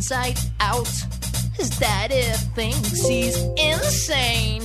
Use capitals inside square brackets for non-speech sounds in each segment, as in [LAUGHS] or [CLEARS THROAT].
inside out. His daddy thinks he's insane.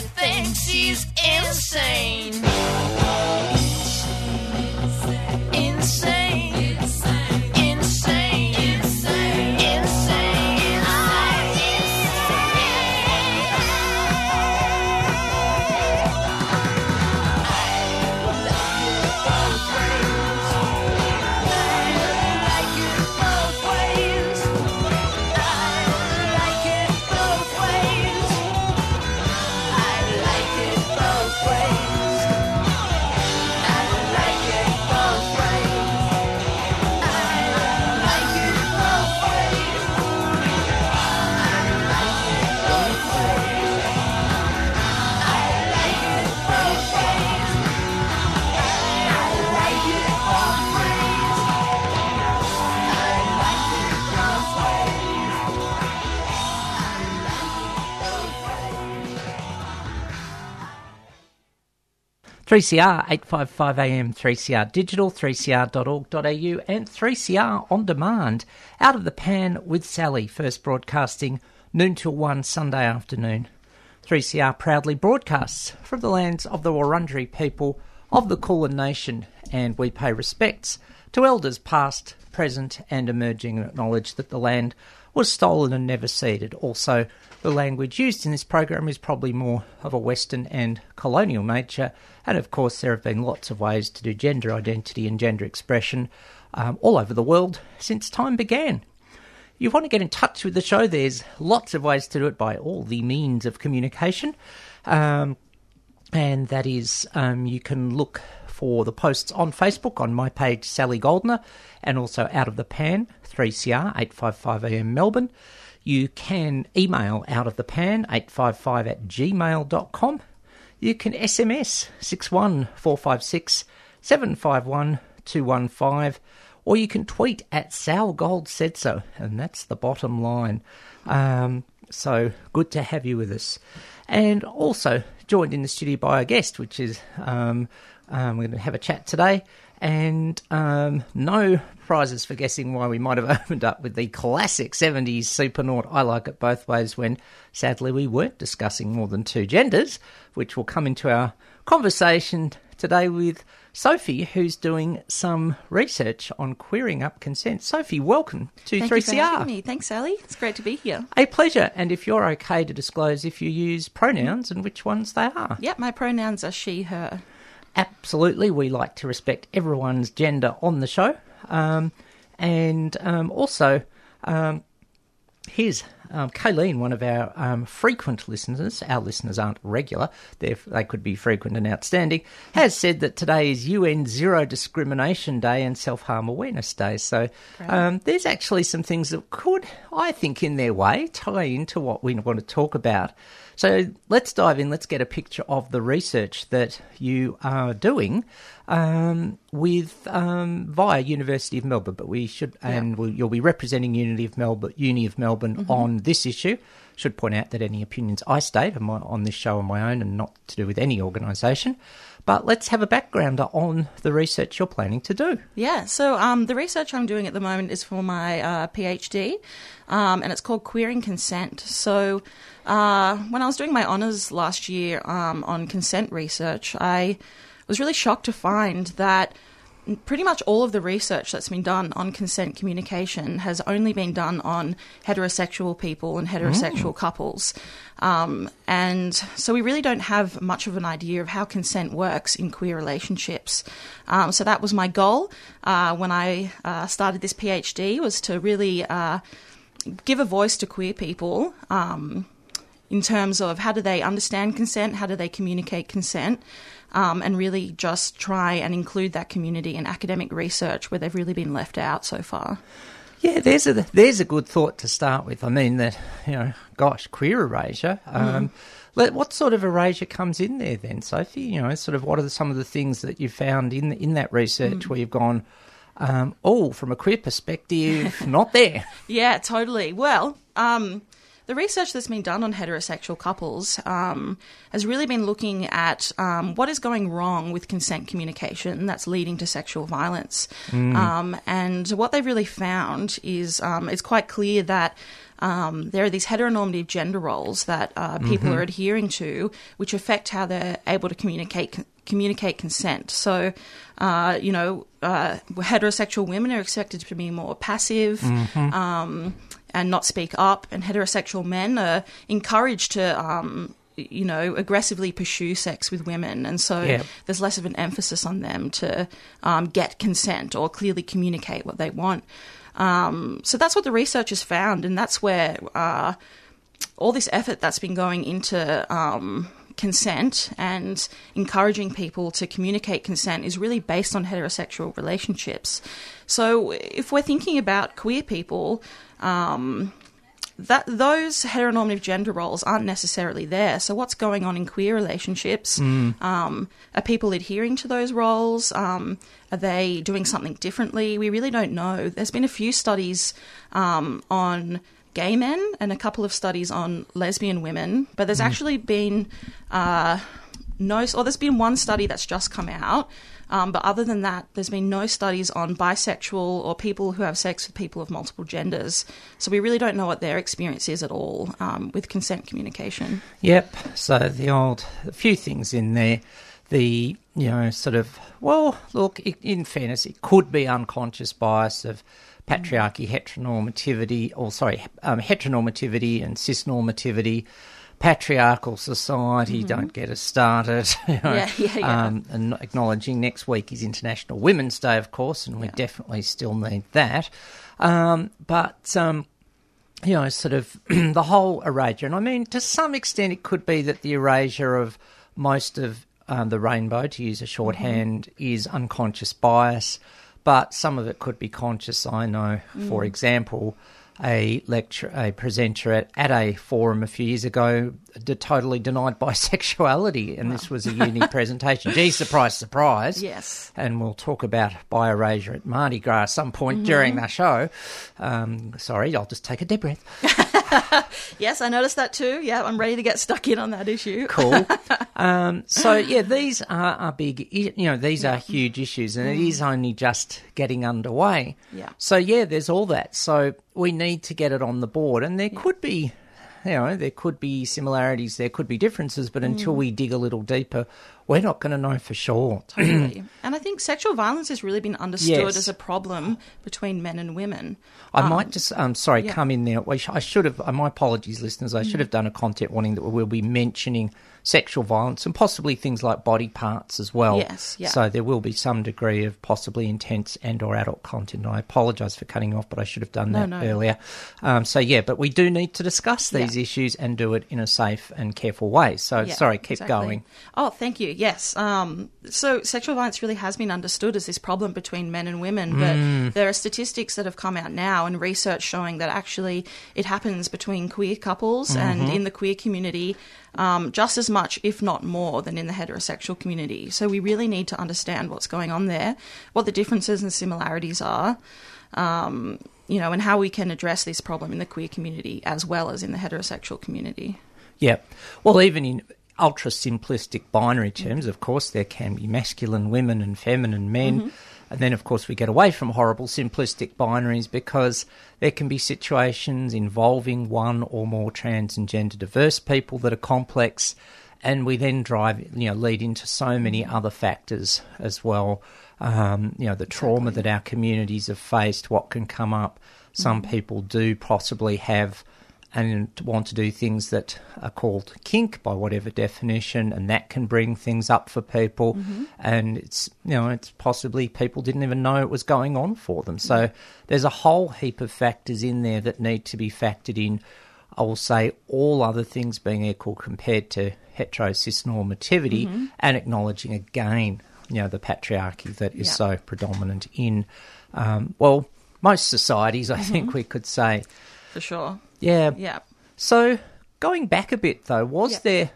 Thinks he's insane. Insane. 3CR 855 AM, 3CR Digital, 3cr.org.au, and 3CR On Demand. Out of the Pan with Sally, first broadcasting noon till 1 Sunday afternoon. 3CR proudly broadcasts from the lands of the Wurundjeri people of the Kulin Nation, and we pay respects to elders past, present, and emerging, and acknowledge that the land was stolen and never ceded. Also, the language used in this program is probably more of a Western and colonial nature, and of course, there have been lots of ways to do gender identity and gender expression um, all over the world since time began. You want to get in touch with the show, there's lots of ways to do it by all the means of communication. Um, and that is um, you can look for the posts on Facebook on my page, Sally Goldner, and also Out of the Pan, 3CR, 855am Melbourne. You can email Out of the Pan, 855 at gmail.com. You can SMS 61456 751 215, or you can tweet at Sal Gold said so, and that's the bottom line. Um, so good to have you with us. And also joined in the studio by a guest, which is um, um, we're going to have a chat today. And um, no prizes for guessing why we might have [LAUGHS] opened up with the classic 70s supernaut I Like It Both Ways when sadly we weren't discussing more than two genders, which will come into our conversation today with Sophie, who's doing some research on queering up consent. Sophie, welcome to Thank 3CR. you for having me. Thanks, Sally. It's great to be here. A pleasure. And if you're okay to disclose if you use pronouns and which ones they are. Yep, my pronouns are she, her. Absolutely. We like to respect everyone's gender on the show. Um, and um, also, um, here's um, Kayleen, one of our um, frequent listeners. Our listeners aren't regular, They're, they could be frequent and outstanding, has said that today is UN Zero Discrimination Day and Self Harm Awareness Day. So um, there's actually some things that could, I think, in their way, tie into what we want to talk about. So let's dive in. Let's get a picture of the research that you are doing um, with um, via University of Melbourne. But we should, and we'll, you'll be representing Unity of Melbourne, Uni of Melbourne on this issue. Should point out that any opinions I state my, on this show are my own and not to do with any organisation. But let's have a backgrounder on the research you're planning to do. Yeah, so um, the research I'm doing at the moment is for my uh, PhD, um, and it's called Queering Consent. So uh, when I was doing my honours last year um, on consent research, I was really shocked to find that pretty much all of the research that's been done on consent communication has only been done on heterosexual people and heterosexual couples. Um, and so we really don't have much of an idea of how consent works in queer relationships. Um, so that was my goal uh, when I uh, started this PhD was to really uh, give a voice to queer people um, in terms of how do they understand consent, how do they communicate consent, um, and really just try and include that community in academic research where they've really been left out so far. Yeah, there's a there's a good thought to start with. I mean that you know, gosh, queer erasure. Um, let- What sort of erasure comes in there then, Sophie? You know, sort of what are the, some of the things that you found in in that research where you've gone, um, oh, from a queer perspective, [LAUGHS] not there. Yeah, totally. Well, um, the research that's been done on heterosexual couples um, has really been looking at um, what is going wrong with consent communication that's leading to sexual violence. Um, and what they've really found is um, it's quite clear that. Um, there are these heteronormative gender roles that uh, people are adhering to, which affect how they're able to communicate communicate consent. So, uh, you know, uh, heterosexual women are expected to be more passive um, and not speak up, and heterosexual men are encouraged to. Um, you know, aggressively pursue sex with women, and so Yeah. there's less of an emphasis on them to um, get consent or clearly communicate what they want. Um, so that's what the research has found, and that's where uh, all this effort that's been going into um, consent and encouraging people to communicate consent is really based on heterosexual relationships. So if we're thinking about queer people, um, that those heteronormative gender roles aren't necessarily there. So what's going on in queer relationships? Um, are people adhering to those roles? Um, are they doing something differently? We really don't know. There's been a few studies um, on gay men and a couple of studies on lesbian women, but there's actually been uh, no, or there's been one study that's just come out, um, but other than that, there's been no studies on bisexual or people who have sex with people of multiple genders. So we really don't know what their experience is at all um, with consent communication. Yep. So the old, a few things in there. The, you know, sort of, well, look, in fairness, it could be unconscious bias of patriarchy, heteronormativity, or sorry, um, heteronormativity and cisnormativity. Patriarchal society, don't get us started. you [LAUGHS] know, Yeah, yeah, yeah. Um, and acknowledging next week is International Women's Day, of course, and we definitely still need that. Um, but um, you know, sort of [CLEARS THROAT] the whole erasure. And I mean, to some extent, it could be that the erasure of most of um, the rainbow, to use a shorthand, is unconscious bias, but some of it could be conscious. I know, for mm. example, a lecture, a presenter at, at a forum a few years ago d- totally denied [LAUGHS] bisexuality, and this was a uni presentation. Gee, surprise, surprise. Yes. And we'll talk about bi-erasure at Mardi Gras some point during the show. Um, sorry, I'll just take a deep breath. [LAUGHS] Yes, I noticed that too. Yeah, I'm ready to get stuck in on that issue. Cool. [LAUGHS] um, so yeah, these are, are big. You know, these are huge issues, and it is only just getting underway. Yeah. So yeah, there's all that. So we need to get it on the board, and there could be. You know, there could be similarities, there could be differences, but until mm. we dig a little deeper, we're not going to know for sure. [CLEARS THROAT] Totally. [CLEARS THROAT] and I think sexual violence has really been understood Yes. as a problem between men and women. I might just, um, sorry, yeah. come in there. I should have, uh, my apologies, listeners. I should have done a content warning that we'll be mentioning sexual violence and possibly things like body parts as well. Yes, yeah. So there will be some degree of possibly intense and or adult content. I apologise for cutting off, but I should have done No, that no. earlier. Um, so yeah, but we do need to discuss these issues and do it in a safe and careful way. So Yeah, sorry, keep exactly. going. Oh, thank you. Yes. Um, so sexual violence really has been understood as this problem between men and women, but Mm. there are statistics that have come out now and research showing that actually it happens between queer couples and Mm-hmm. in the queer community um, just as much, if not more, than in the heterosexual community. So we really need to understand what's going on there, what the differences and similarities are. Um, you know, and how we can address this problem in the queer community as well as in the heterosexual community. Yeah. Well, even in ultra simplistic binary terms, of course, there can be masculine women and feminine men. Mm-hmm. And then, of course, we get away from horrible simplistic binaries because there can be situations involving one or more trans and gender diverse people that are complex. And we then drive, you know, lead into so many mm-hmm. other factors as well. Um, you know, the trauma that our communities have faced, what can come up. Some mm-hmm. people do possibly have and want to do things that are called kink by whatever definition, and that can bring things up for people. Mm-hmm. And it's you know it's possibly people didn't even know it was going on for them. So there's a whole heap of factors in there that need to be factored in. I will say all other things being equal compared to hetero cis normativity, mm-hmm. and acknowledging again, you know, the patriarchy that is Yeah. so predominant in um, well most societies. I mm-hmm. think we could say. For sure. Yeah. Yeah. So going back a bit though, was Yeah. there,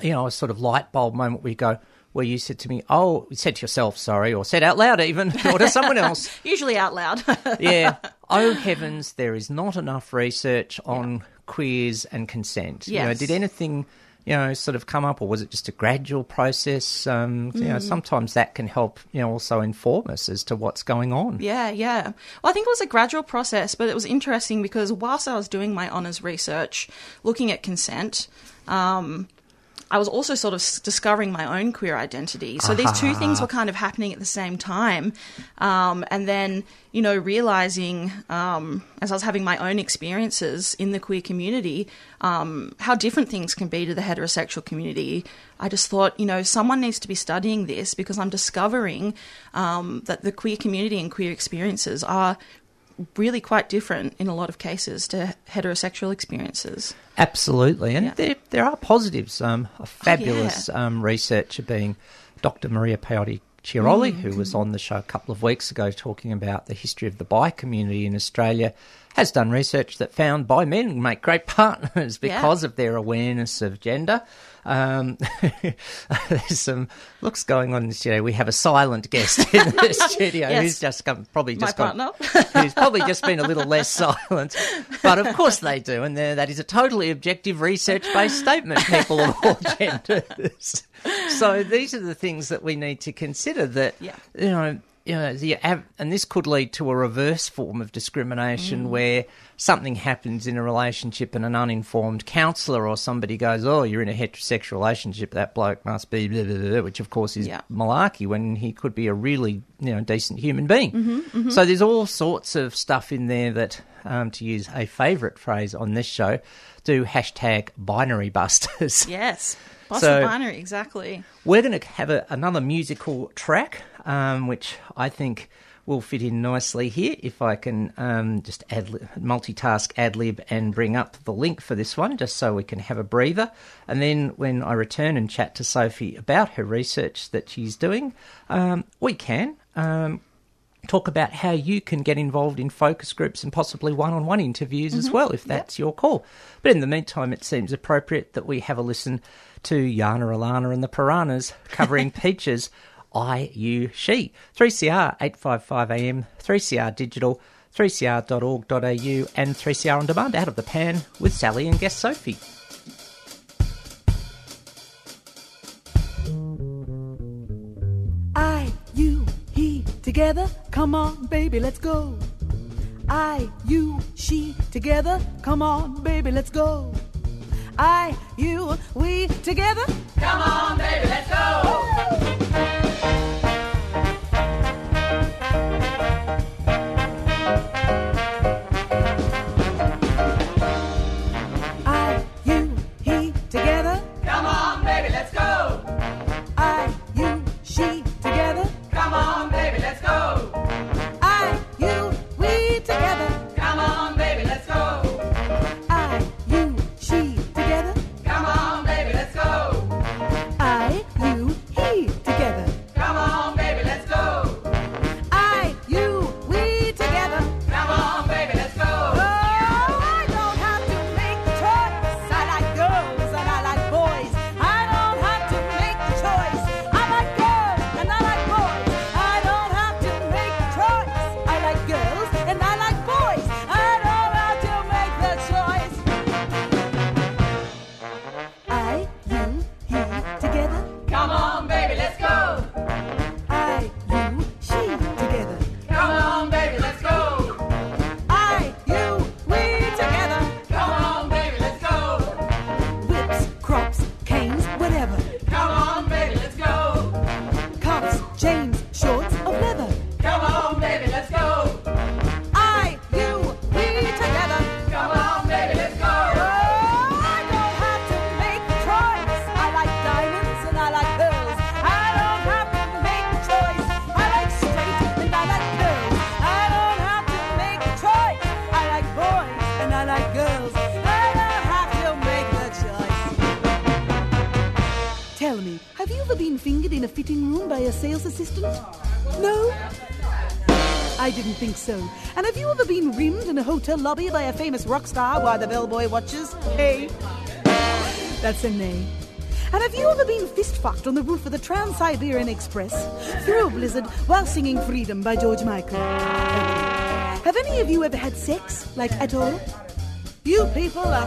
you know, a sort of light bulb moment where you go, where you said to me, "Oh," you said to yourself, sorry, or said out loud even, [LAUGHS] or to someone [LAUGHS] else, Usually out loud. [LAUGHS] yeah. Oh heavens, there is not enough research on queers and consent. You know, did anything, you know, sort of come up, or was it just a gradual process? Um, You Mm. know, sometimes that can help, you know, also inform us as to what's going on. Yeah, yeah. Well, I think it was a gradual process, but it was interesting because whilst I was doing my honours research, looking at consent, um, I was also sort of discovering my own queer identity. So these two things were kind of happening at the same time. Um, and then, you know, realizing um, as I was having my own experiences in the queer community, um, how different things can be to the heterosexual community. I just thought, you know, someone needs to be studying this because I'm discovering um, that the queer community and queer experiences are really quite different in a lot of cases to heterosexual experiences. Absolutely, and Yeah. there there are positives. Um, a fabulous um, researcher being Dr. Maria Paotti Chiroli, who was on the show a couple of weeks ago talking about the history of the bi community in Australia, has done research that found bi men make great partners [LAUGHS] because of their awareness of gender. Um, [LAUGHS] there's some looks going on in the studio. We have a silent guest in the [LAUGHS] studio Yes. who's just come, probably My just gone, partner. [LAUGHS] who's probably just been a little less silent. But of course they do, and that is a totally objective, research-based statement. People of all genders. so these are the things that we need to consider. That Yeah. you know, you know, the, and this could lead to a reverse form of discrimination Mm. where something happens in a relationship and an uninformed counsellor or somebody goes, "Oh, you're in a heterosexual relationship. That bloke must be," blah, blah, blah, which of course is Yeah. malarkey when he could be a really you know decent human being. Mm-hmm, So there's all sorts of stuff in there that, um, to use a favourite phrase on this show, do hashtag binary busters. Yes. [LAUGHS] Boss So- exactly. We're going to have a, another musical track, um, which I think will fit in nicely here. If I can um, just ad multitask ad lib and bring up the link for this one, just so we can have a breather. And then when I return and chat to Sophie about her research that she's doing, um, we can. Um, Talk about how you can get involved in focus groups and possibly one on one interviews as well, if that's your call. But in the meantime, it seems appropriate that we have a listen to Yana Alana and the Piranhas covering [LAUGHS] Peaches, I, You, She. 3CR 855 AM, 3CR Digital, 3cr.org.au, and 3CR On Demand out of the pan with Sally and guest Sophie. I, you, he, together. Come on, baby, let's go. I, you, she, together. Come on, baby, let's go. I, you, we, together. Come on, baby, let's go. I, think so. And have you ever been rimmed in a hotel lobby by a famous rock star while the bellboy watches? Hey. That's a nay. And have you ever been fist fucked on the roof of the Trans Siberian Express through a blizzard while singing Freedom by George Michael? Have any of you ever had sex, like at all? You people are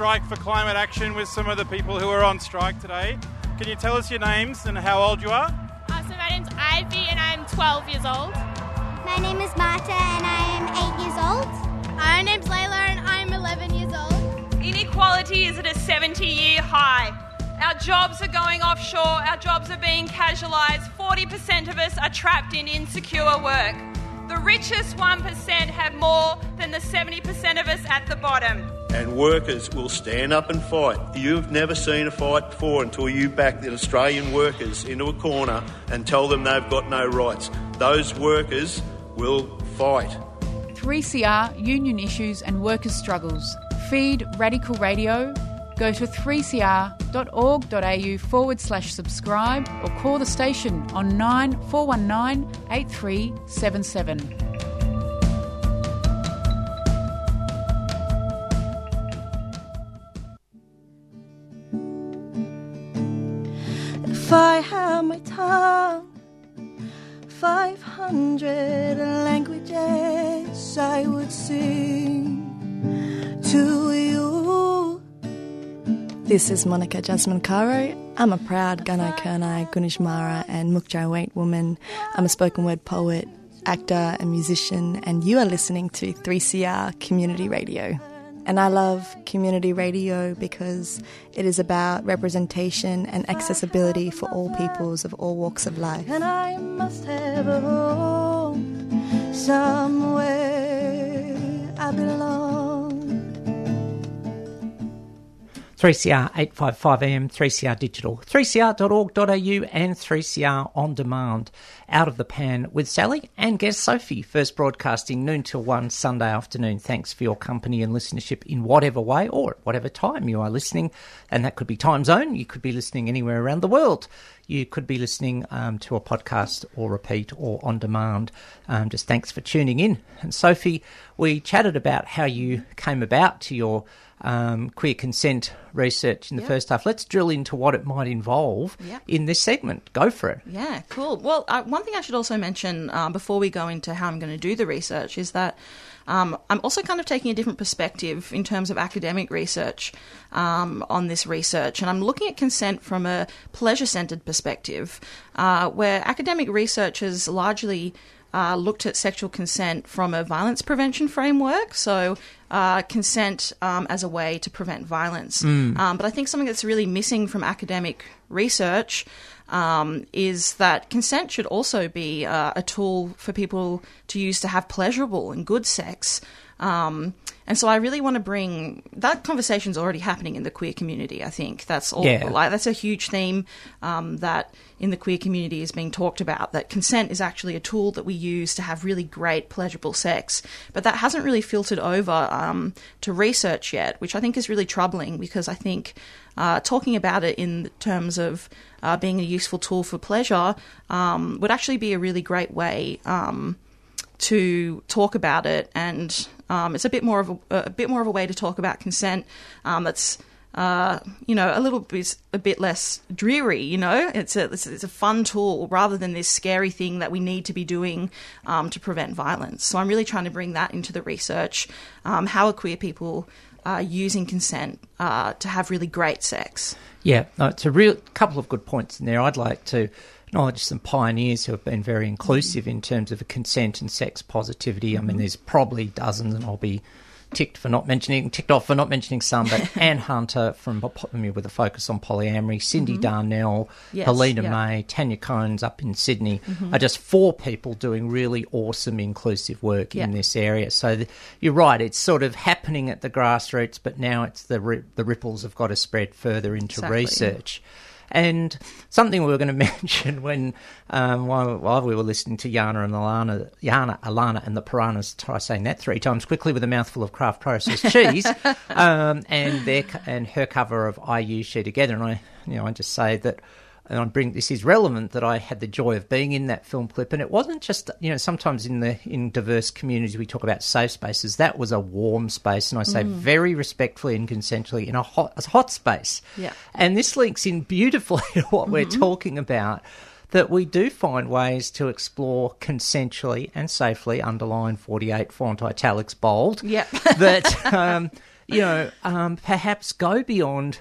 Strike for Climate Action with some of the people who are on strike today. Can you tell us your names and how old you are? Uh, so my name's Ivy and I'm 12 years old. My name is Marta and I am eight years old. My name's Layla and I'm 11 years old. inequality is at a 70 year high. Our jobs are going offshore, our jobs are being casualised, 40% of us are trapped in insecure work. The richest 1% have more than the 70% of us at the bottom. And workers will stand up and fight. You've never seen a fight before until you back the Australian workers into a corner and tell them they've got no rights. Those workers will fight. 3CR, Union Issues and Workers' Struggles. Feed Radical Radio. Go to 3cr.org.au forward slash subscribe or call the station on 9419 8377. If I had my tongue, 500 languages I would sing to you. This is Monica Jasmine Caro. I'm a proud Gunai Kurnai, Gunditjmara, and Mukjar Wait woman. I'm a spoken word poet, actor, and musician, and you are listening to 3CR Community Radio. And I love community radio because it is about representation and accessibility for all peoples of all walks of life. And I must have a home somewhere I belong. 3CR 855 AM, 3CR Digital, 3cr.org.au, and 3CR On Demand. Out of the Pan with Sally and guest Sophie. First broadcasting noon till 1 Sunday afternoon. Thanks for your company and listenership in whatever way or at whatever time you are listening. And that could be time zone. You could be listening anywhere around the world. You could be listening um, to a podcast or repeat or on demand. Um, just thanks for tuning in. And Sophie, we chatted about how you came about to your um, queer consent research in the Yep. first half. Let's drill into what it might involve Yep. in this segment. Go for it. Yeah, cool. Well, uh, one thing I should also mention uh, before we go into how I'm going to do the research is that um, I'm also kind of taking a different perspective in terms of academic research um, on this research, and I'm looking at consent from a pleasure centered perspective, uh, where academic researchers largely uh, looked at sexual consent from a violence prevention framework. So, uh, consent um, as a way to prevent violence. Mm. Um, but I think something that's really missing from academic research um, is that consent should also be uh, a tool for people to use to have pleasurable and good sex. Um, and so I really want to bring that conversation's already happening in the queer community. I think that's all. Yeah. Like, that's a huge theme um, that in the queer community is being talked about. That consent is actually a tool that we use to have really great, pleasurable sex. But that hasn't really filtered over um, to research yet, which I think is really troubling because I think uh, talking about it in terms of uh, being a useful tool for pleasure um, would actually be a really great way. Um, to talk about it, and um, it's a bit more of a, a bit more of a way to talk about consent. Um, that's uh, you know a little bit a bit less dreary. You know, it's a it's, it's a fun tool rather than this scary thing that we need to be doing um, to prevent violence. So I'm really trying to bring that into the research. Um, how are queer people uh, using consent uh, to have really great sex? Yeah, no, it's a real couple of good points in there. I'd like to acknowledge some pioneers who have been very inclusive in terms of consent and sex positivity. I mean, Mhm. there's probably dozens, and I'll be ticked for not mentioning, ticked off for not mentioning some. But [LAUGHS] Anne Hunter from with a focus on polyamory, Cindy Mhm. Darnell, Yes, Helena yeah. May, Tanya Koens up in Sydney Mhm. are just four people doing really awesome inclusive work in this area. So th- you're right; it's sort of happening at the grassroots, but now it's the the ripples have got to spread further into Exactly. research. And something we were going [LAUGHS] to mention when um, while, while we were listening to Yana and Alana, Yana, Alana and the Piranhas try saying that three times quickly with a mouthful of craft processed [LAUGHS] cheese, um, and their and her cover of I Use She Together, and I you know I just say that. And I bring this is relevant that I had the joy of being in that film clip, and it wasn't just you know sometimes in the in diverse communities we talk about safe spaces. That was a warm space, and I say Mm. very respectfully and consensually in a hot a hot space. Yeah. And this links in beautifully [LAUGHS] to what we're Mhm. talking about that we do find ways to explore consensually and safely, underline 48 font italics bold, Yep. that, [LAUGHS] um, you know, um, perhaps go beyond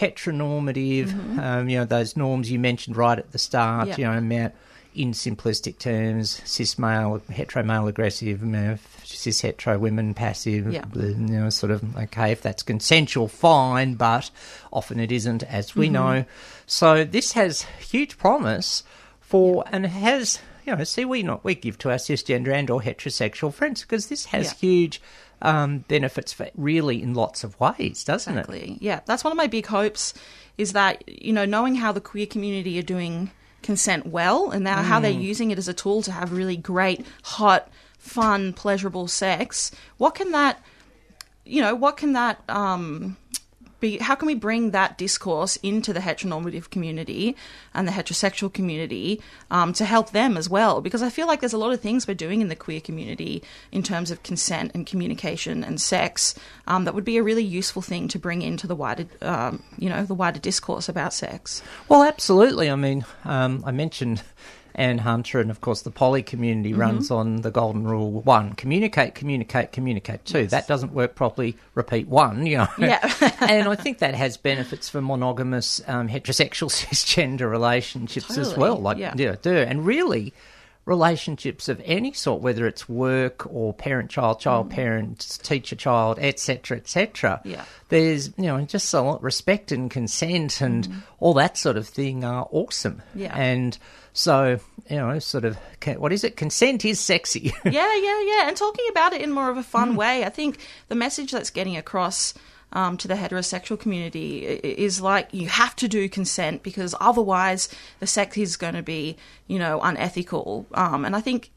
heteronormative, Mhm. um, you know, those norms you mentioned right at the start, Yep. you know, about in simplistic terms, cis male, hetero male aggressive, you know, cis hetero women passive, you know, sort of okay, if that's consensual, fine, but often it isn't, as we Mhm. know. So this has huge promise for, and has, you know, see, we not we give to our cisgender and or heterosexual friends because this has huge um, benefits for really in lots of ways, doesn't it? Exactly. Yeah, that's one of my big hopes is that you know knowing how the queer community are doing consent well and now how they're Mm. using it as a tool to have really great, hot, fun, pleasurable sex. What can that you know, what can that um be how can we bring that discourse into the heteronormative community and the heterosexual community um, to help them as well because i feel like there's a lot of things we're doing in the queer community in terms of consent and communication and sex um, that would be a really useful thing to bring into the wider um, you know the wider discourse about sex Well, absolutely. I mean, um, I mentioned Anne Hunter, and of course, the poly community Mhm. runs on the golden rule one communicate, communicate, communicate. Two, that doesn't work properly, repeat one, you know. Yeah. [LAUGHS] and I think that has benefits for monogamous um, heterosexual [LAUGHS] cisgender relationships as well. Like, yeah. yeah, do. And really, relationships of any sort, whether it's work or parent child, child mm. parent, teacher child, etc., etc. Yeah. There's you know just a lot respect and consent and mm. all that sort of thing are awesome. Yeah. And so you know, sort of what is it? Consent is sexy. [LAUGHS] yeah, yeah, yeah. And talking about it in more of a fun mm. way, I think the message that's getting across um, to the heterosexual community is like you have to do consent because otherwise the sex is going to be, you know, unethical. Um, and I think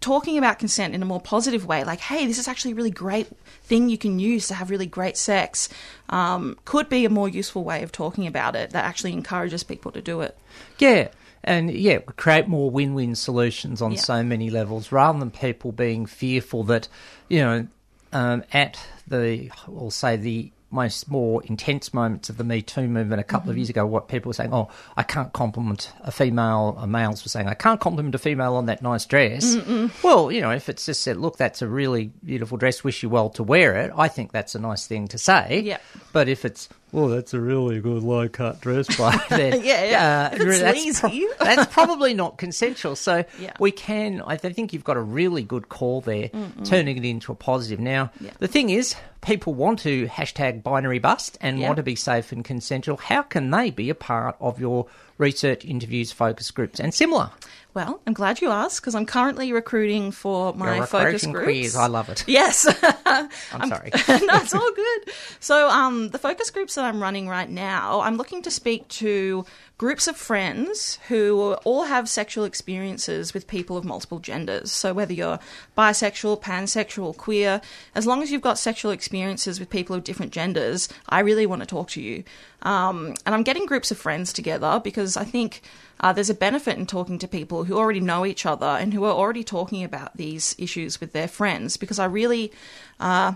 talking about consent in a more positive way, like, hey, this is actually a really great thing you can use to have really great sex, um, could be a more useful way of talking about it that actually encourages people to do it. Yeah. And yeah, create more win win solutions on Yeah. so many levels rather than people being fearful that, you know, um, at the, we'll say, the most more intense moments of the Me Too movement a couple of Mhm. years ago, what people were saying, oh, I can't compliment a female, uh, males were saying, I can't compliment a female on that nice dress. Mm-mm. Well, you know, if it's just said, look, that's a really beautiful dress, wish you well to wear it, I think that's a nice thing to say. Yeah. But if it's, well, that's a really good low cut dress, [LAUGHS] by then, [LAUGHS] Yeah, yeah. uh, it's that's, sleazy. [LAUGHS] that's probably not consensual. So Yeah. we can, I think you've got a really good call there, Mm-mm. turning it into a positive. Now, Yeah. the thing is, people want to hashtag binary bust and Yeah. want to be safe and consensual. How can they be a part of your research, interviews, focus groups, and similar? Well, I'm glad you asked because I'm currently recruiting for my You're focus groups. queers. I love it. Yes. [LAUGHS] I'm sorry. [LAUGHS] no, it's all good. So, um, the focus groups that I'm running right now, I'm looking to speak to groups of friends who all have sexual experiences with people of multiple genders. So, whether you're bisexual, pansexual, queer, as long as you've got sexual experiences with people of different genders, I really want to talk to you. Um, and I'm getting groups of friends together because I think. Uh, there's a benefit in talking to people who already know each other and who are already talking about these issues with their friends because I really uh,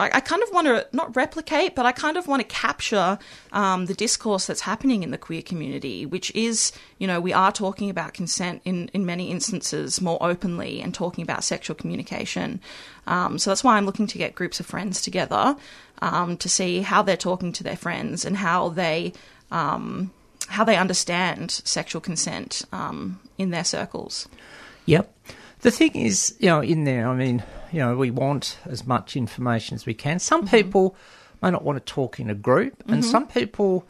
I, kind of want to not replicate, but I kind of want to capture um, the discourse that's happening in the queer community, which is, you know, we are talking about consent in, in many instances more openly and talking about sexual communication. Um, so that's why I'm looking to get groups of friends together um, to see how they're talking to their friends and how they. Um, how they understand sexual consent um, in their circles. Yep. The thing is, you know, in there, I mean, you know, we want as much information as we can. Some Mm-hmm. people may not want to talk in a group, and Mhm. some people,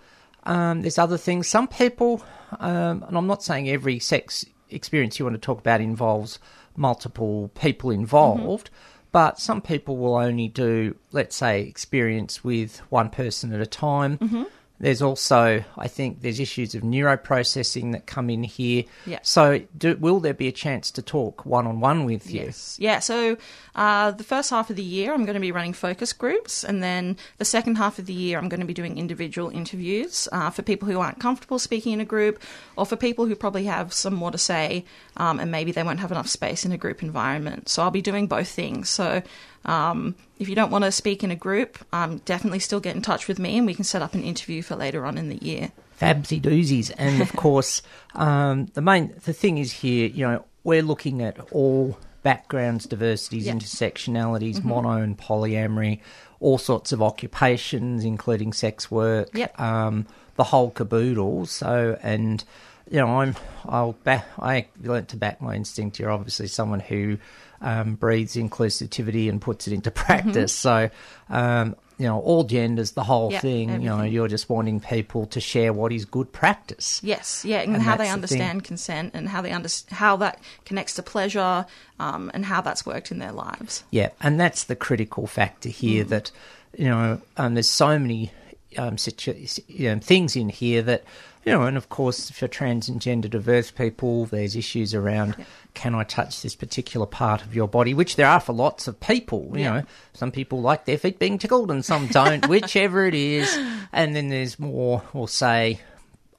um, there's other things. Some people, um, and I'm not saying every sex experience you want to talk about involves multiple people involved, Mm-hmm. but some people will only do, let's say, experience with one person at a time. There's also, I think, there's issues of neuroprocessing that come in here. Yeah. So, do, will there be a chance to talk one on one with you? Yes. Yeah, so uh, the first half of the year, I'm going to be running focus groups, and then the second half of the year, I'm going to be doing individual interviews uh, for people who aren't comfortable speaking in a group, or for people who probably have some more to say, um, and maybe they won't have enough space in a group environment. So I'll be doing both things. So um, if you don't want to speak in a group, um, definitely still get in touch with me, and we can set up an interview for later on in the year. Fabsy doozies. And of [LAUGHS] course, um, the main the thing is here, you know, we're looking at all backgrounds, diversities, Yeah. intersectionalities, Mhm. mono and polyamory, all sorts of occupations, including sex work, Yep. um, the whole caboodle. So, and you know, I'm I'll back. I learnt to back my instinct. You're obviously someone who um, breathes inclusivity and puts it into practice. So. Um, you know, all genders, the whole thing. You know, you're just wanting people to share what is good practice. Yes, yeah, and, And how they the understand consent and how they under- how that connects to pleasure um, and how that's worked in their lives. Yeah, and that's the critical factor here. Mm. That you know, um, there's so many um, situ- you know, things in here that you know, and of course, for trans and gender diverse people, there's issues around can I touch this particular part of your body, which there are for lots of people. You Yeah. know, some people like their feet being tickled, and some don't, [LAUGHS] whichever it is. And then there's more, we'll say.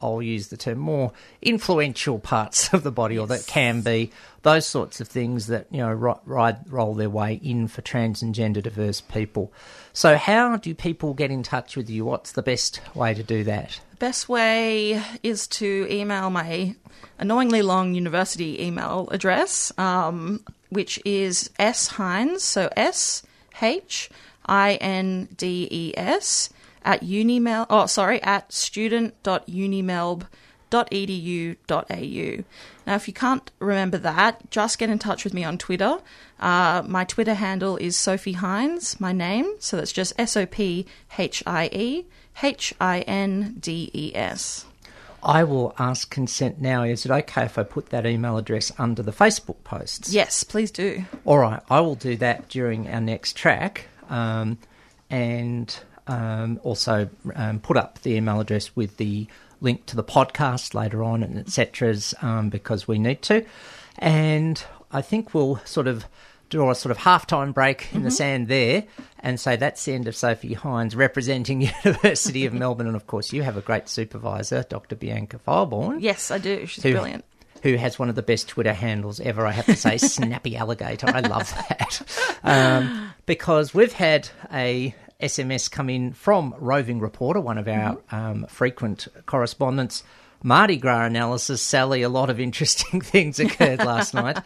I'll use the term more influential parts of the body, or that can be those sorts of things that you know ri- ride, roll their way in for trans and gender diverse people. So, how do people get in touch with you? What's the best way to do that? Best way is to email my annoyingly long university email address, um, which is s hindes, so s h i n d e s at unimel. Oh, sorry, at student.unimelb.edu.au. Now, if you can't remember that, just get in touch with me on Twitter. Uh, my Twitter handle is Sophie Hindes, my name. So that's just S O P H I E H I N D E S. I will ask consent now. Is it okay if I put that email address under the Facebook posts? Yes, please do. All right, I will do that during our next track, um, and um, also um, put up the email address with the link to the podcast later on, and etc. Um, because we need to. And I think we'll sort of draw a sort of halftime break in the sand there, and say that's the end of Sophie Hindes representing [LAUGHS] University of Melbourne, and of course you have a great supervisor, Dr. Bianca Fileborn Yes, I do. She's who- brilliant. Who has one of the best Twitter handles ever? I have to say, [LAUGHS] Snappy Alligator. I love that um, because we've had a SMS come in from roving reporter, one of our um, frequent correspondents. Mardi Gras analysis, Sally. A lot of interesting [LAUGHS] things occurred last night.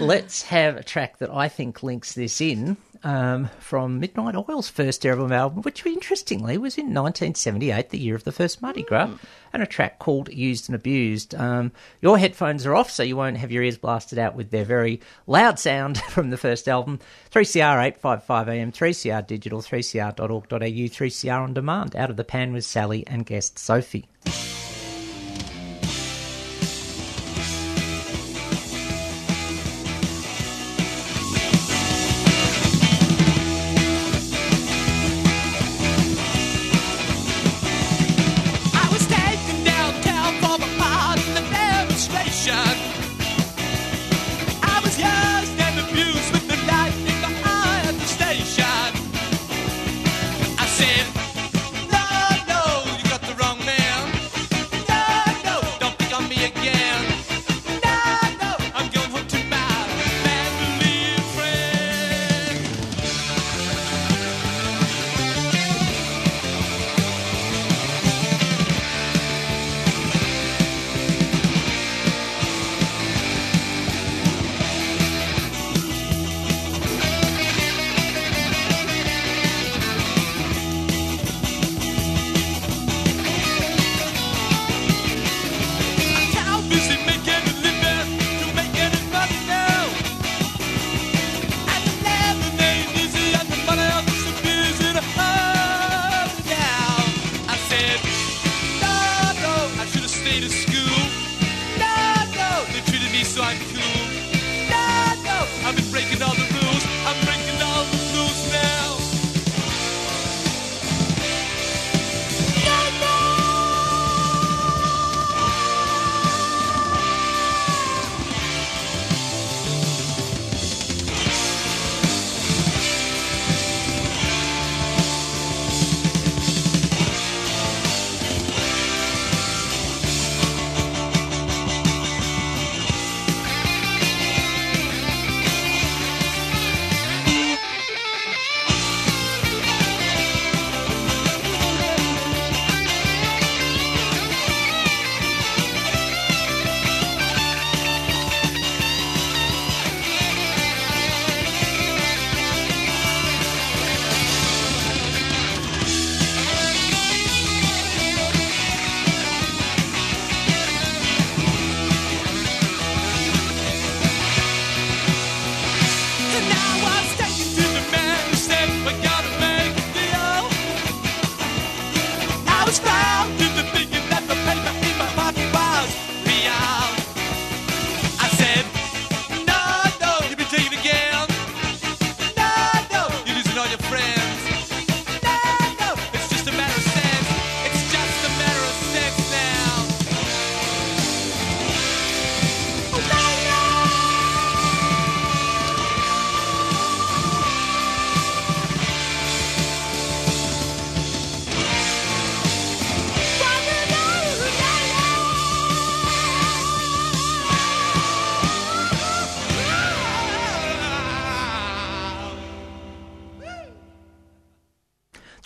Let's have a track that I think links this in um, from Midnight Oil's first ever album, which interestingly was in 1978, the year of the first Mardi Gras, and a track called Used and Abused. Um, your headphones are off, so you won't have your ears blasted out with their very loud sound [LAUGHS] from the first album. 3CR 855 AM, 3CR Digital, 3CR.org.au, 3CR On Demand. Out of the Pan with Sally and guest Sophie.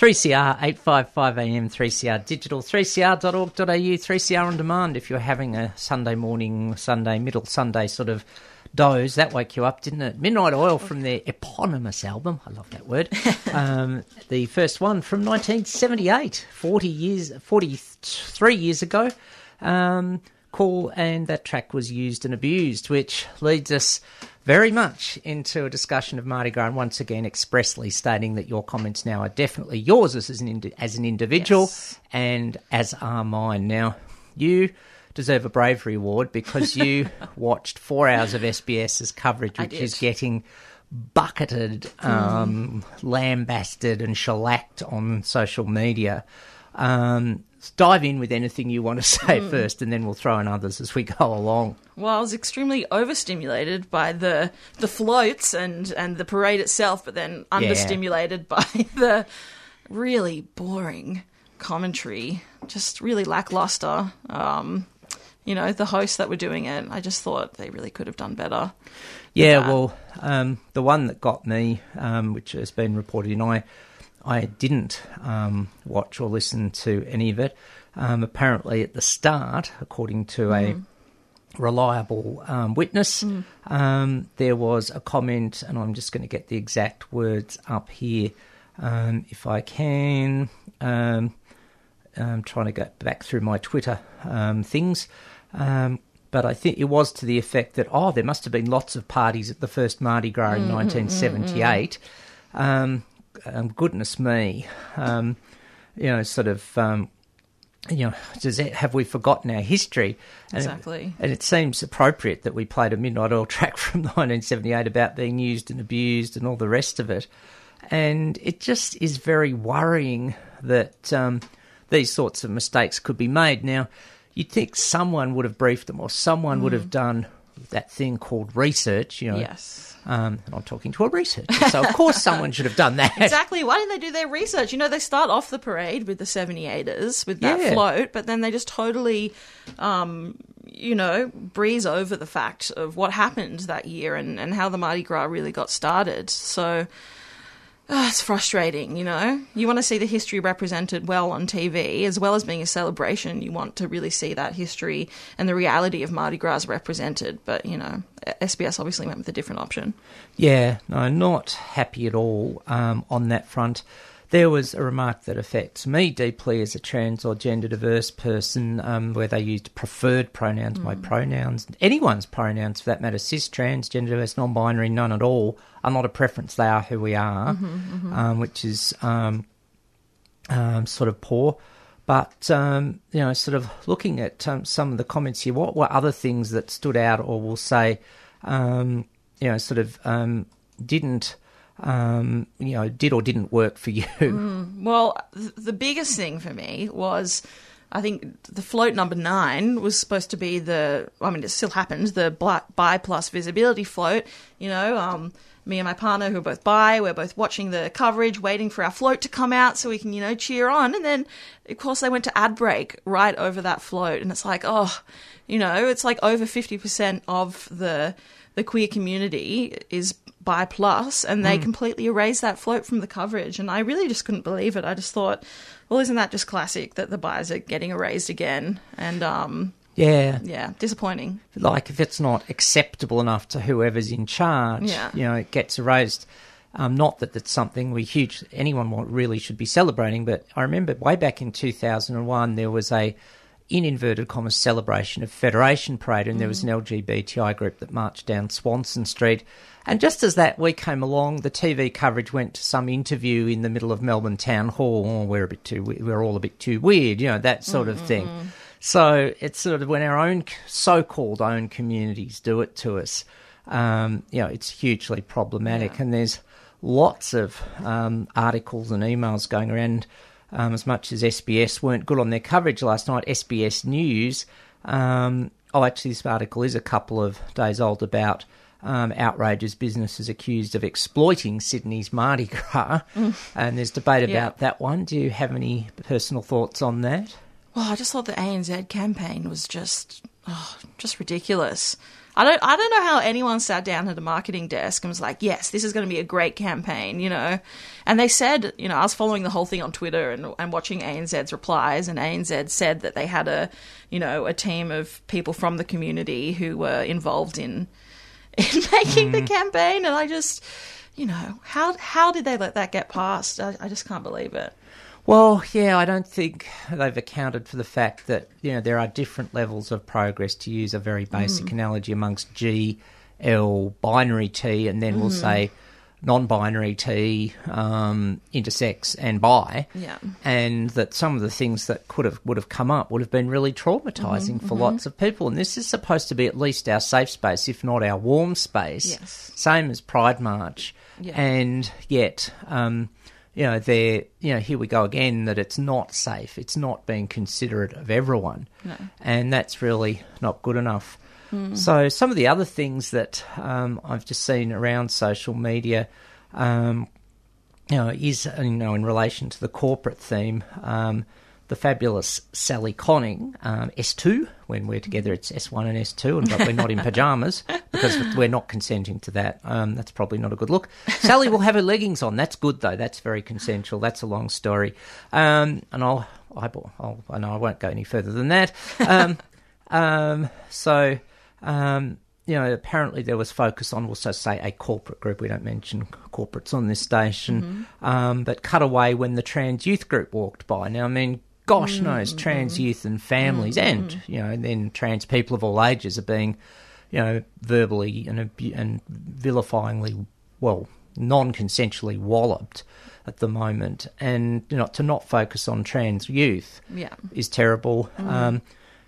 3CR 855 AM, 3CR digital, 3cr.org.au, 3CR on demand. If you're having a Sunday morning, Sunday, middle Sunday sort of doze, that woke you up, didn't it? Midnight Oil from their eponymous album, I love that word. [LAUGHS] um, the first one from 1978, 40 years, 43 years ago. Um, call, and that track was used and abused, which leads us very much into a discussion of Mardi Gras, and once again expressly stating that your comments now are definitely yours as an indi- as an individual, and as are mine. Now, you deserve a bravery award because you [LAUGHS] watched four hours of SBS's coverage, which is getting bucketed, um, lambasted, and shellacked on social media. Um, dive in with anything you want to [LAUGHS] say Mm. first, and then we'll throw in others as we go along. Well, I was extremely overstimulated by the the floats and and the parade itself, but then Yeah. understimulated [LAUGHS] by the really boring commentary, just really lackluster. Um, you know, the hosts that were doing it, I just thought they really could have done better. Yeah, well, um, the one that got me, um, which has been reported in, I, I didn't um, watch or listen to any of it. Um, apparently, at the start, according to a Mhm. reliable um, witness, Mm. um, there was a comment, and I'm just going to get the exact words up here, um, if I can. Um, I'm trying to go back through my Twitter um, things. Um, but I think it was to the effect that, oh, there must have been lots of parties at the first Mardi Gras in Mm, mm, mm, 1978. Um, um, goodness me. Um, you know, sort of, um, you know, does it, have we forgotten our history? And it- Exactly. and it seems appropriate that we played a Midnight Oil [LAUGHS] track from 1978 about being used and abused and all the rest of it. And it just is very worrying that um, these sorts of mistakes could be made. Now, you'd think someone would have briefed them or someone would Mm. have done that thing called research, you know. Yes. Um, and I'm talking to a researcher, so of course someone should have done that. [LAUGHS] Exactly. Why didn't they do their research? You know, they start off the parade with the 78ers, with that Yeah. float, but then they just totally, um, you know, breeze over the fact of what happened that year and, and how the Mardi Gras really got started. So ah, it's frustrating, you know? You want to see the history represented well on TV, as well as being a celebration. You want to really see that history and the reality of Mardi Gras represented. But, you know, SBS obviously went with a different option. Yeah, no, not happy at all um, on that front. There was a remark that affects me deeply as a trans or gender diverse person, um, where they used preferred pronouns, my Mm. pronouns, anyone's pronouns for that matter, cis, trans, gender diverse, non binary, none at all, are not a preference, they are who we are, Mhm, mhm. Um, which is um, um, sort of poor. But um, you know, sort of looking at um, some of the comments here, what were other things that stood out, or will say, um, you know, sort of um, didn't, um, you know, did or didn't work for you? [LAUGHS] Mm, well, th- the biggest thing for me was I think the float number nine was supposed to be the, I mean, it still happens, the bi plus visibility float. You know, um, me and my partner, who are both bi, we're both watching the coverage, waiting for our float to come out so we can, you know, cheer on. And then, of course, they went to ad break right over that float. And it's like, oh, you know, it's like over 50% of the the queer community is bi plus and they Mm. completely erased that float from the coverage and I really just couldn't believe it. I just thought, well, isn't that just classic that the buyers are getting erased again? And um Yeah. yeah, disappointing. like if it's not acceptable enough to whoever's in charge, Yeah. you know, it gets erased. Um, not that that's something we huge anyone really should be celebrating, but I remember way back in 2001 there was a in inverted commas celebration of Federation Parade, and there was Mm. an LGBTI group that marched down Swanston Street. And just as that week came along, the TV coverage went to some interview in the middle of Melbourne Town Hall. Oh, we're a bit too, we- we're all a bit too weird, you know, that sort of thing. So it's sort of when our own so-called own communities do it to us, um, you know, it's hugely problematic. And there's lots of um, articles and emails going around. Um, as much as SBS weren't good on their coverage last night, SBS News. Um, oh, actually, this article is a couple of days old about um, outrageous businesses accused of exploiting Sydney's Mardi Gras, Mm. and there's debate about Yeah. that one. Do you have any personal thoughts on that? Well, I just thought the ANZ campaign was just, oh, just ridiculous. I don't, I don't know how anyone sat down at a marketing desk and was like, "Yes, this is going to be a great campaign," you know. And they said, you know, I was following the whole thing on Twitter and, and watching ANZ's replies, and ANZ said that they had a, you know, a team of people from the community who were involved in [LAUGHS] in making the mm. campaign, and I just, you know, how how did they let that get past? I, I just can't believe it. Well, yeah, I don't think they've accounted for the fact that you know there are different levels of progress. To use a very basic Mm. analogy, amongst G, L, binary T, and then we'll Mhm. say non-binary T, um, intersex, and bi. Yeah. and that some of the things that could have would have come up would have been really traumatizing Mhm, for mhm. lots of people. And this is supposed to be at least our safe space, if not our warm space. Yes. Same as Pride March, Yeah. and yet. Um, you know, there. You know, here we go again. That it's not safe. It's not being considerate of everyone, No. and that's really not good enough. Mm. So, some of the other things that um, I've just seen around social media, um, you know, is you know in relation to the corporate theme, um, the fabulous Sally Conning, um, S2. When we're together, it's S1 and S2, and but we're not in [LAUGHS] pajamas because we're not consenting to that. Um, that's probably not a good look. Sally will have her leggings on. That's good though. That's very consensual. That's a long story, um, and I'll, I, I'll, I know I won't go any further than that. Um, [LAUGHS] um, so. Um, you know, apparently there was focus on also say a corporate group. We don't mention corporates on this station, um, but cut away when the trans youth group walked by. Now, I mean, gosh Mm, knows, trans youth and families, Mm, and mm. you know, then trans people of all ages are being, you know, verbally and abu- and vilifyingly, well, non-consensually walloped at the moment, and you know, to not focus on trans youth Yeah. is terrible. Um,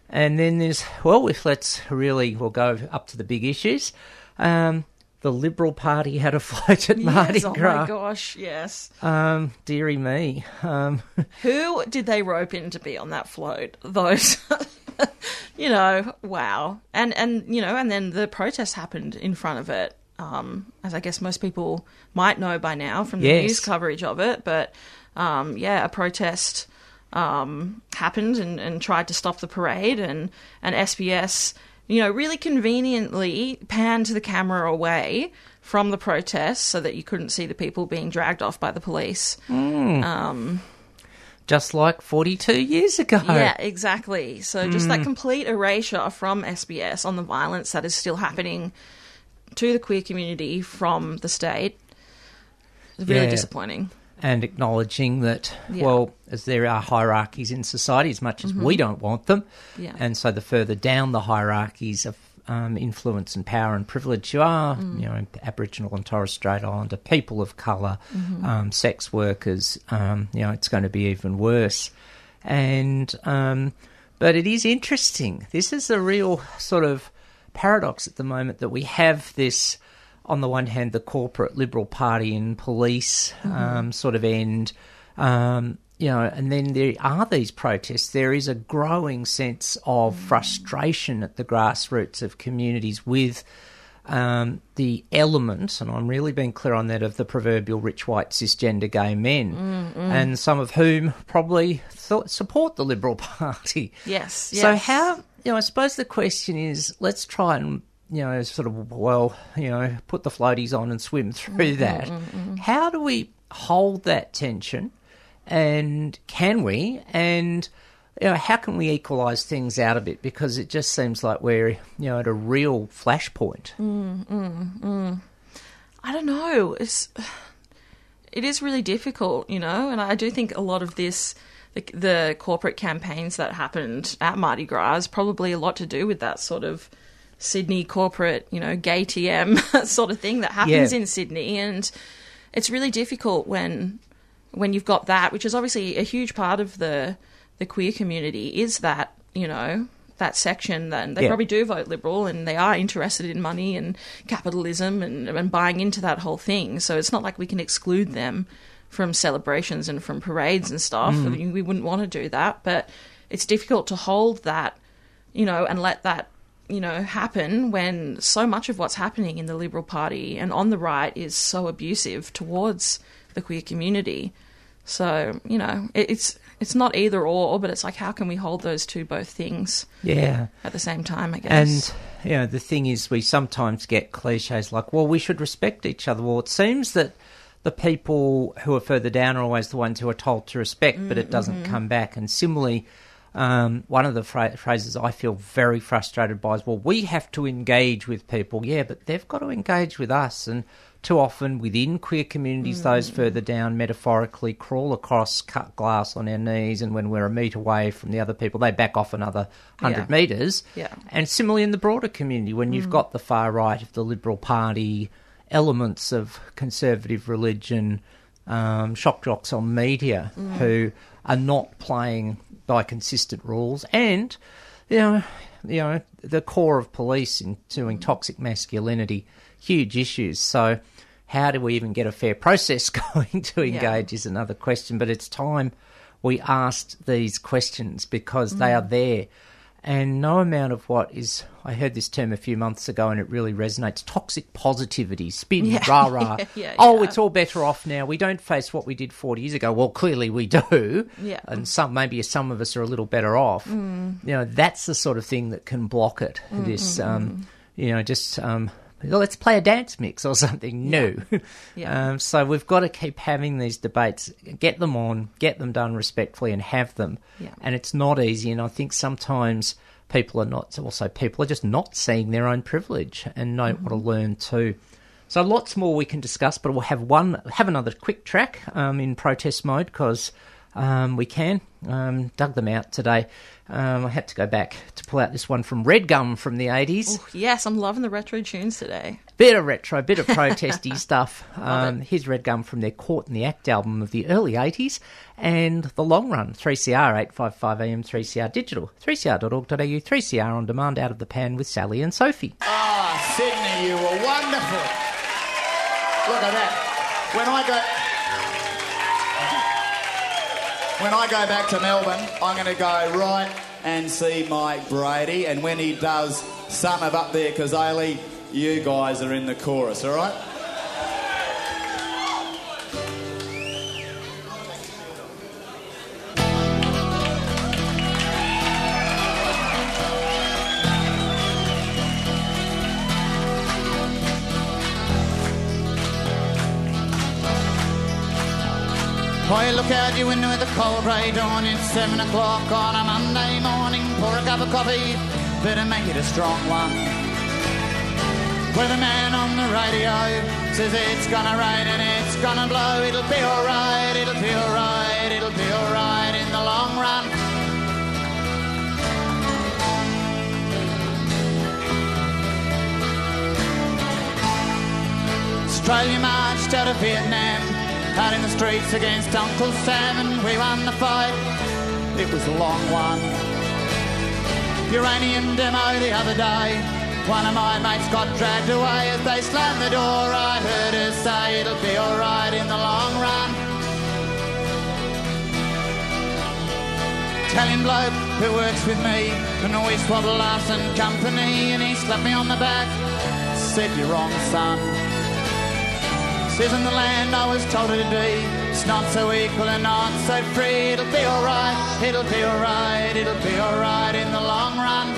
and then there's, well, if let's really, we'll go up to the big issues. Um, the Liberal Party had a [LAUGHS] float at Mardi yes, oh Gras. my gosh, yes. Um, dearie me. Um, [LAUGHS] Who did they rope in to be on that float? Those, [LAUGHS] you know, wow. And and you know, and then the protest happened in front of it. Um, as I guess most people might know by now from the Yes. news coverage of it, but um, yeah, a protest um, happened and, and tried to stop the parade, and and SBS, you know, really conveniently panned the camera away from the protests so that you couldn't see the people being dragged off by the police. Mm. Um, just like 42 years ago. yeah, exactly. So just that Mm. complete erasure from SBS on the violence that is still happening to the queer community from the state is really Yeah. disappointing. And acknowledging that, Yeah. well, as there are hierarchies in society, as much as Mhm. we don't want them, Yeah. and so the further down the hierarchies of um, influence and power and privilege you are, Mm. you know, Aboriginal and Torres Strait Islander, people of color Mhm. um, sex workers, um, you know, it's going to be even worse. And um, but it is interesting. This is a real sort of paradox at the moment that we have this. On the one hand, the corporate Liberal Party and police Mhm. um, sort of end, um, you know, and then there are these protests. There is a growing sense of frustration at the grassroots of communities with um, the element, and I'm really being clear on that, of the proverbial rich white cisgender gay men, Mm, mm. and some of whom probably support the Liberal [LAUGHS] Party. Yes, So how you know? I suppose the question is, let's try and you know, sort of well, you know, put the floaties on and swim [LAUGHS] through Mm, that. mm, mm, mm. How do we hold that tension? And can we? And you know, how can we equalise things out a bit? Because it just seems like we're you know at a real flashpoint. Mm, mm, mm. I don't know. It's [SIGHS] it is really difficult, you know, and I do think a lot of this the, the corporate campaigns that happened at Mardi Gras probably a lot to do with that sort of Sydney corporate, you know, gay TM [LAUGHS] sort of thing that happens Yeah. in Sydney, and it's really difficult when when you've got that, which is obviously a huge part of the the queer community, is that you know that section that they Yeah. probably do vote liberal and they are interested in money and capitalism and, and buying into that whole thing. So it's not like we can exclude them from celebrations and from parades and stuff. Mm. I mean, we wouldn't want to do that, but it's difficult to hold that, you know, and let that you know happen when so much of what's happening in the Liberal Party and on the right is so abusive towards the queer community. So you know, it, it's it's not either or, but it's like how can we hold those two both things? Yeah. At the same time, I guess. And you know, the thing is, we sometimes get cliches like, "Well, we should respect each other." Well, it seems that the people who are further down are always the ones who are told to respect, but it doesn't Mm-hmm. come back. And similarly, um, one of the phra- phrases I feel very frustrated by is, "Well, we have to engage with people." Yeah, but they've got to engage with us, and too often within queer communities, those further down metaphorically crawl across cut glass on their knees, and when we're a metre away from the other people, they back off another hundred Yeah. metres. Yeah. And similarly in the broader community, when you've Mm. got the far right of the Liberal Party, elements of conservative religion, um, shock jocks on media Mm. who are not playing by consistent rules, and you know, you know, the core of police in doing toxic masculinity, huge issues. So, how do we even get a fair process [LAUGHS] going to Yeah. engage is another question. But it's time we asked these questions because they are Mm. there. And no amount of what is, I heard this term a few months ago and it really resonates toxic positivity, spin, Yeah. rah [LAUGHS] rah. Yeah, yeah, oh, it's all better off now. We don't face what we did 40 years ago. Well, clearly we do. Yeah. And some, maybe some of us are a little better off. Mm. You know, that's the sort of thing that can block it. Mm, This, um, you know, just, um, let's play a dance mix or something new. Yeah. [LAUGHS] Um, so we've got to keep having these debates, get them on, get them done respectfully, and have them. Yeah. And it's not easy. And I think sometimes people are not, also people are just not seeing their own privilege and don't want to learn too. So lots more we can discuss, but we'll have one, have another quick track um, in protest mode because um, we can. Um, dug them out today. Um, I had to go back to pull out this one from Red Gum from the 80s. Oh, yes, I'm loving the retro tunes today. Bit of retro, bit of [LAUGHS] protesty stuff. Um, here's Red Gum from their Caught in the Act album of the early 80s and The Long Run, 3CR 855 AM 3CR Digital, 3cr.org.au, 3CR on demand out of the pan with Sally and Sophie. Ah, Sydney, you were wonderful. Look at that. When I go. When I go back to Melbourne, I'm going to go right and see Mike Brady, and when he does Sum of Up There, because Cazaly, you guys are in the chorus, all right? Boy, look out your window at the cold grey dawn. It's seven o'clock on a Monday morning. Pour a cup of coffee, better make it a strong one. Where the man on the radio says it's gonna rain and it's gonna blow. It'll be alright, it'll be alright, it'll be alright in the long run. Australia marched out of Vietnam, out in the streets against Uncle Sam, and we won the fight. It was a long one. Uranium demo the other day. One of my mates got dragged away as they slammed the door. I heard her say it'll be alright in the long run. Italian bloke who works with me from the West Wobble Larson Company, and he slapped me on the back. Said you're wrong, son. This isn't the land I was told it to be. It's not so equal and not so free. It'll be alright, it'll be alright, it'll be alright in the long run.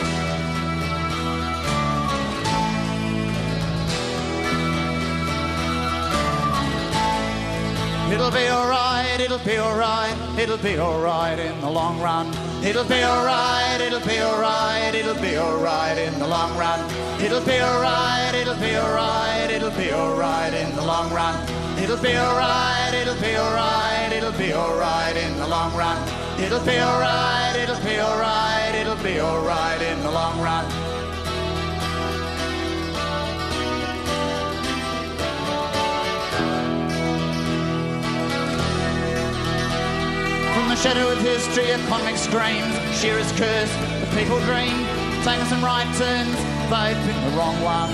It'll be alright, it'll be alright, it'll be alright in the long run. It'll be alright, it'll be alright, it'll be alright in the long run. It'll be alright, it'll be alright, it'll be alright in the long run. It'll be alright, it'll be alright, it'll be alright in the long run. It'll be alright, it'll be alright, it'll be alright in the long run. The shadow of history, a convict screams, shearers curse, the people dream, taking some right turns, they pick the wrong ones.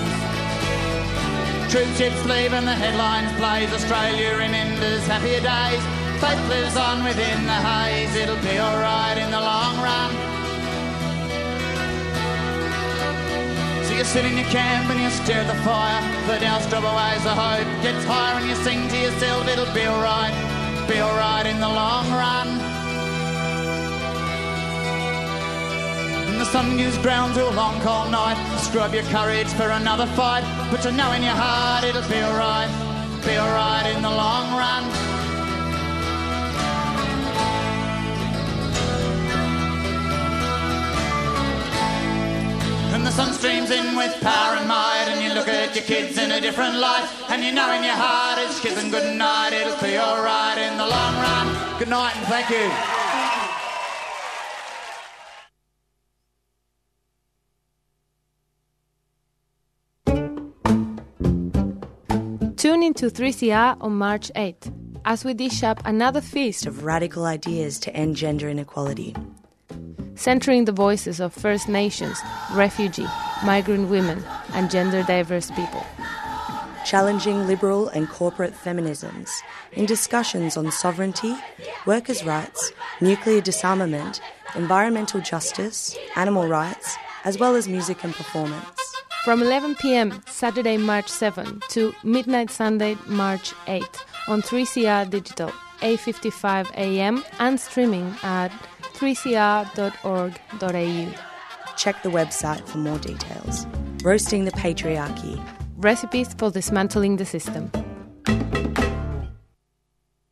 Troop ships leave and the headlines blaze, Australia remembers happier days, faith lives on within the haze, it'll be alright in the long run. So you sit in your camp and you stare at the fire, the douse drop away the hope, gets higher and you sing to yourself, it'll be alright, be alright in the long run. Sun gives ground to a long cold night. Scrub your courage for another fight. But you know in your heart it'll be alright. Be alright in the long run. And the sun streams in with power and might, and you look at your kids in a different light, and you know in your heart it's kissing good night, it'll be alright in the long run. Good night and thank you. Tune into 3CR on March 8th as we dish up another feast of radical ideas to end gender inequality. centering the voices of First Nations, refugee, migrant women, and gender diverse people. Challenging liberal and corporate feminisms in discussions on sovereignty, workers' rights, nuclear disarmament, environmental justice, animal rights, as well as music and performance. From 11 pm Saturday, March 7 to midnight Sunday, March 8 on 3CR Digital, 8:55 a.m. and streaming at 3cr.org.au. Check the website for more details. Roasting the Patriarchy. Recipes for dismantling the system.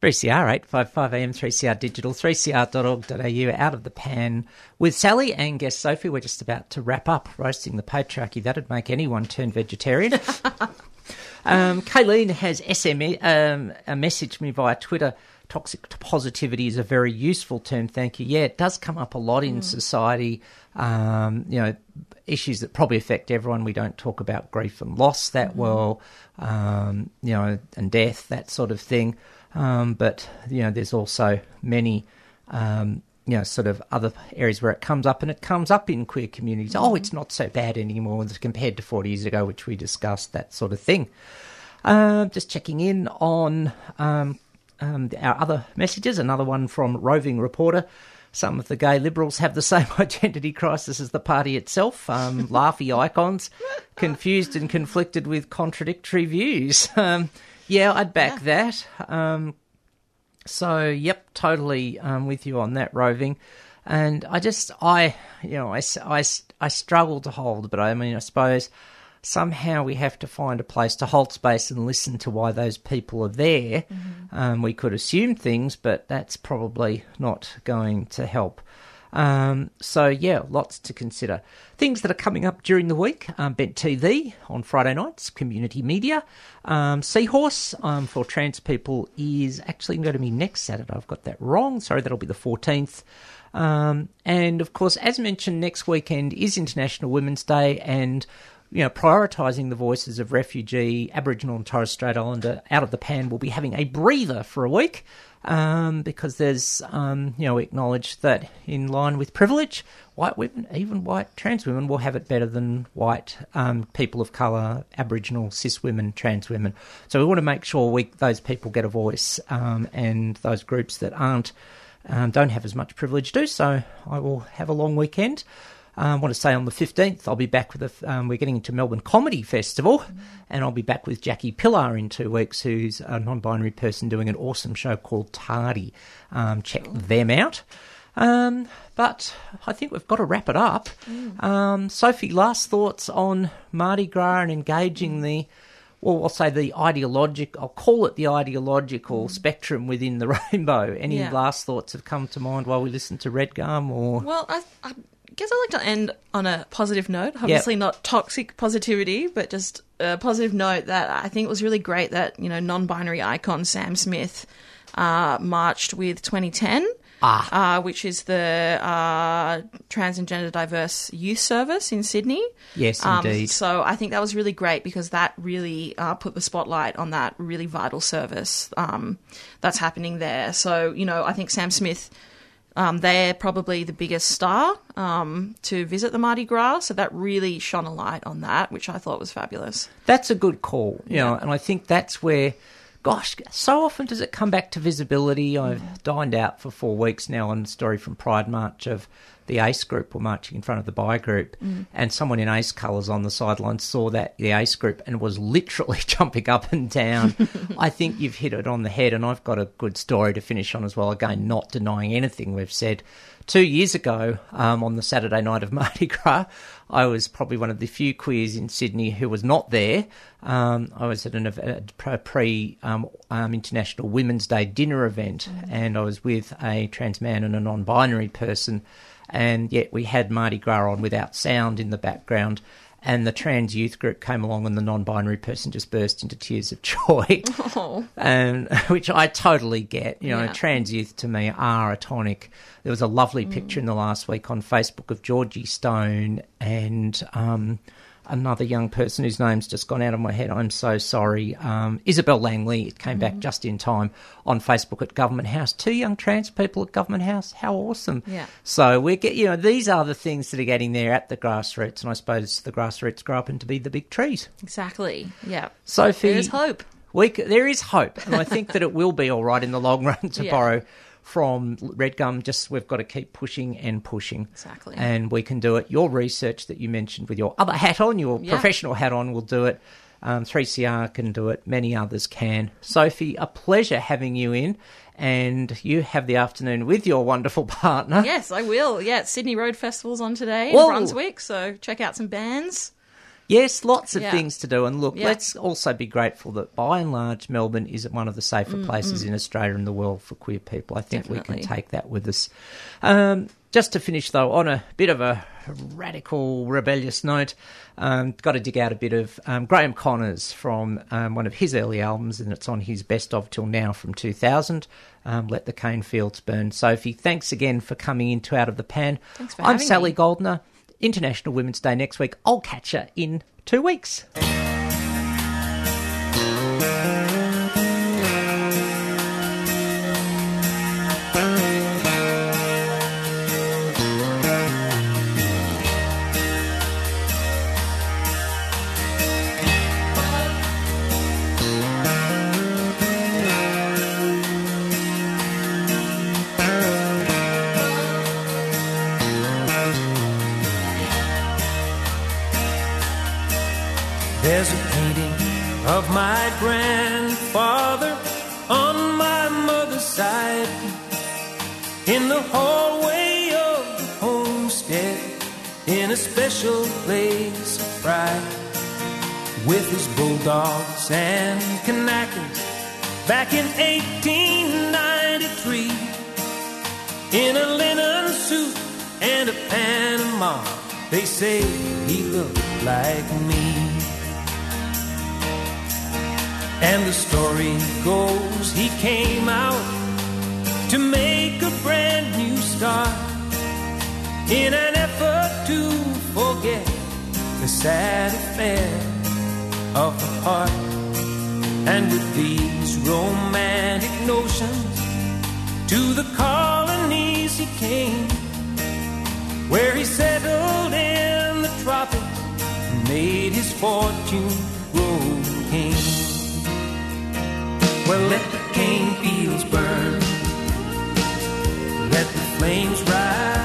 3CR 855 AM 3CR digital 3cr.org.au out of the pan with Sally and guest Sophie. We're just about to wrap up roasting the patriarchy. That'd make anyone turn vegetarian. [LAUGHS] um, Kayleen has SME um, uh, messaged me via Twitter. Toxic positivity is a very useful term. Thank you. Yeah, it does come up a lot in Mm. society. Um, you know, issues that probably affect everyone. We don't talk about grief and loss that Mhm. well. Um, you know, and death, that sort of thing. Um, but you know, there's also many. Um, you know, sort of other areas where it comes up, and it comes up in queer communities. Oh, it's not so bad anymore compared to 40 years ago, which we discussed, that sort of thing. Um, just checking in on um, um, our other messages. Another one from Roving Reporter. Some of the gay liberals have the same [LAUGHS] identity crisis as the party itself. Um, [LAUGHS] laughy icons, confused and conflicted with contradictory views. [LAUGHS] Um, yeah, I'd back that. Um, so, yep, totally um, with you on that, Roving. And I just, I, you know, I, I, I struggle to hold, but I mean, I suppose somehow we have to find a place to hold space and listen to why those people are there. Um, we could assume things, but that's probably not going to help. Um, so yeah, lots to consider. Things that are coming up during the week: um, Bent TV on Friday nights, community media. Um, Seahorse um, for trans people is actually going to be next Saturday. I've got that wrong. Sorry, that'll be the fourteenth. Um, and of course, as mentioned, next weekend is International Women's Day, and you know, prioritising the voices of refugee, Aboriginal and Torres Strait Islander out of the pan will be having a breather for a week um, because there's, um, you know, we acknowledge that in line with privilege, white women, even white trans women, will have it better than white um, people of colour, Aboriginal, cis women, trans women. So we want to make sure we, those people get a voice um, and those groups that aren't, um, don't have as much privilege do. So I will have a long weekend. I want to say on the 15th, I'll be back with a, um, we're getting into Melbourne Comedy Festival, and I'll be back with Jackie Pillar in two weeks, who's a non binary person doing an awesome show called Tardy. Um, check them out. Um, but I think we've got to wrap it up. Um, Sophie, last thoughts on Mardi Gras and engaging the, well, I'll say the ideological, I'll call it the ideological spectrum within the [LAUGHS] rainbow. Any Yeah. last thoughts have come to mind while we listen to Red Gum or? Well, I, I guess I'd like to end on a positive note. Obviously, not toxic positivity, but just a positive note that I think it was really great that, you know, non binary icon Sam Smith uh, marched with Twenty10. uh, which is the uh, Trans and Gender Diverse Youth Service in Sydney. Yes, Um, indeed. so I think that was really great because that really uh, put the spotlight on that really vital service um, that's happening there. So, you know, I think Sam Smith, um, they're probably the biggest star um, to visit the Mardi Gras. So that really shone a light on that, which I thought was fabulous. That's a good call, you know, and I think that's where, gosh, so often does it come back to visibility. I've dined out for four weeks now on a story from Pride March of the ACE group were marching in front of the Bi group, Mm. and someone in ACE colours on the sidelines saw that the ACE group and was literally [LAUGHS] jumping up and down. [LAUGHS] I think you've hit it on the head, and I've got a good story to finish on as well. Again, not denying anything we've said. Two years ago, um, on the Saturday night of [LAUGHS] Mardi Gras, I was probably one of the few queers in Sydney who was not there. Um, I was at an a pre um, um, International Women's Day dinner event, and I was with a trans man and a non-binary person, and yet we had Mardi Gras on without sound in the background. And the trans youth group came along, and the non-binary person just burst into tears of [LAUGHS] joy, Oh. and [LAUGHS] which I totally get. You know, Yeah. trans youth to me are a tonic. There was a lovely picture in the last week on Facebook of Georgie Stone and um, another young person whose name's just gone out of my head. I'm so sorry. Um, Isabel Langley. It came back just in time on Facebook at Government House. Two young trans people at Government House. How awesome! Yeah. So we get, you know, these are the things that are getting there at the grassroots, and I suppose the grassroots grow up into be the big trees. Exactly. Yeah. Sophie, There's hope. We there is hope, and I think that it will be all right in the long run. To [LAUGHS] Yeah. borrow from red gum. just we've got to keep pushing and pushing. Exactly. And we can do it. Your research that you mentioned with your other hat on, your Yeah. professional hat on, will do it. Um, 3CR can do it. Many others can. Sophie, a pleasure having you in. And you have the afternoon with your wonderful [LAUGHS] partner. Yes, I will. Yeah, Sydney Road Festival's on today in Whoa. Brunswick, so check out some bands. Yes, lots of Yeah. things to do. And look, Yeah. let's also be grateful that by and large, Melbourne is one of the safer Mm, places in Australia and the world for queer people. I think we can take that with us. Um, just to finish, though, on a bit of a radical, rebellious note, um, got to dig out a bit of um, Graeme Connors from um, one of his early albums, and it's on his best of till now from 2000. Um, Let the Cane Fields Burn. Sophie, thanks again for coming into Out of the Pan. Thanks for I'm Sally me. Goldner. International Women's Day next week. I'll catch you in two weeks. There's a painting of my grandfather on my mother's side in the hallway of the homestead in a special place of pride with his bulldogs and Kanakas back in 1893 in a linen suit and a Panama. They say he looked like me. And the story goes he came out to make a brand new start in an effort to forget the sad affair of the heart. And with these romantic notions to the colonies he came, where he settled in the tropics and made his fortune grow. Well, let the cane fields burn, let the flames rise.